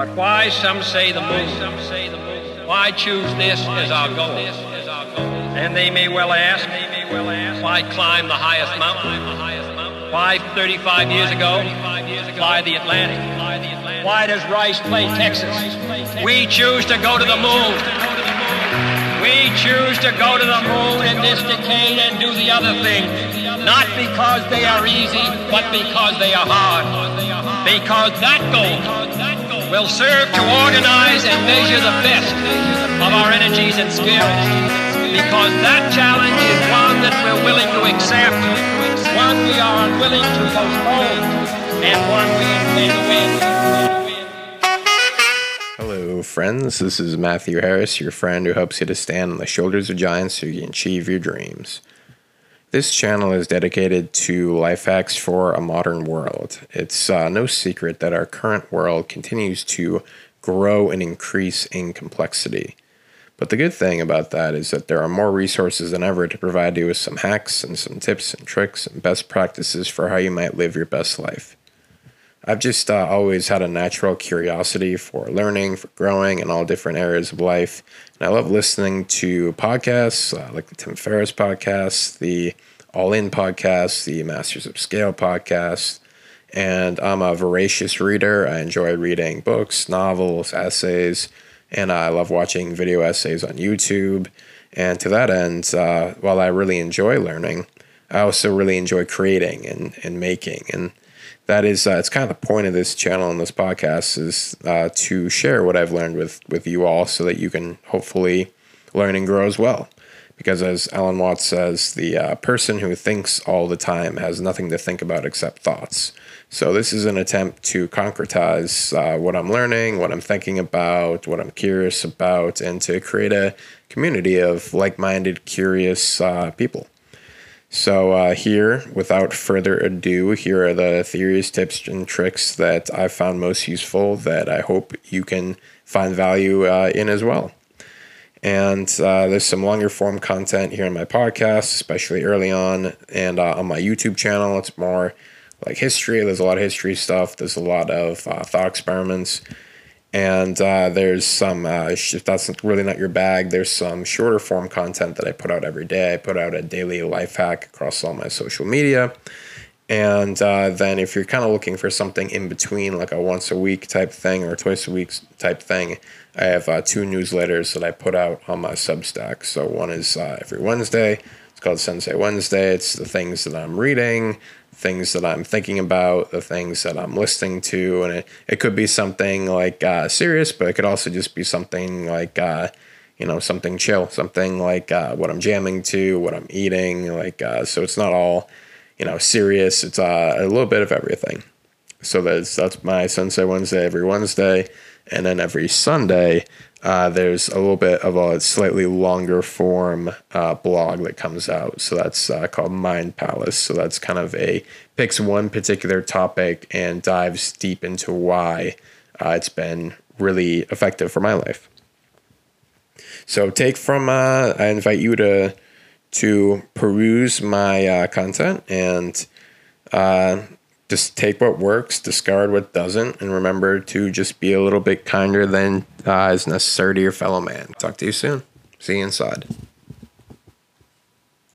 But why, some say the moon? Some say the moon. Why choose this as our goal? And they may well ask, why climb the highest mountain? Why 35 years ago fly the Atlantic? Why does Rice play Texas? We choose to go to the moon. We choose to go to the moon in this decade and do the other thing. Not because they are easy, but because they are hard. Because that goal will serve to organize and measure the best of our energies and skills. Because that challenge is one that we're willing to accept, one we are unwilling to postpone, and one we intend to win. Hello, friends. This is Matthew Harris, your friend who helps you to stand on the shoulders of giants so you can achieve your dreams. This channel is dedicated to life hacks for a modern world. It's uh, no secret that our current world continues to grow and increase in complexity. But the good thing about that is that there are more resources than ever to provide you with some hacks and some tips and tricks and best practices for how you might live your best life. I've just uh, always had a natural curiosity for learning, for growing in all different areas of life. And I love listening to podcasts uh, like the Tim Ferriss podcast, the All In podcast, the Masters of Scale podcast. And I'm a voracious reader. I enjoy reading books, novels, essays, and I love watching video essays on YouTube. And to that end, uh, while I really enjoy learning, I also really enjoy creating and, and making. And that is uh, it's kind of the point of this channel and this podcast is uh, to share what I've learned with with you all, so that you can hopefully learn and grow as well. Because as Alan Watts says, the uh, person who thinks all the time has nothing to think about except thoughts. So this is an attempt to concretize uh, what I'm learning, what I'm thinking about, what I'm curious about, and to create a community of like-minded, curious uh, people. So, uh, here, without further ado, here are the theories, tips, and tricks that I found most useful that I hope you can find value uh, in as well. And uh, there's some longer form content here in my podcast, especially early on, and uh, on my YouTube channel. It's more like history. There's a lot of history stuff, there's a lot of uh, thought experiments and uh, there's some uh, if that's really not your bag there's some shorter form content that i put out every day. I put out a daily life hack across all my social media. And uh, then if you're kind of looking for something in between like a once a week type thing or twice a week type thing i have uh, two newsletters that i put out on my substack. So one is uh, every wednesday. It's called sensei wednesday. It's the things that i'm reading things that I'm thinking about, the things that I'm listening to, and it, it could be something like uh, serious, but it could also just be something like uh, you know something chill, something like uh, what I'm jamming to, what I'm eating, like uh, so it's not all you know serious. It's uh, a little bit of everything. So that's that's my Sensei Wednesday every Wednesday, and then every Sunday uh, there's a little bit of a slightly longer form uh, blog that comes out. So that's uh, called Mind Palace. So that's kind of a picks one particular topic and dives deep into why uh, it's been really effective for my life. So take from uh, I invite you to to peruse my uh, content and just take what works, discard what doesn't, and remember to just be a little bit kinder than uh, is necessary to your fellow man. Talk to you soon. See you inside.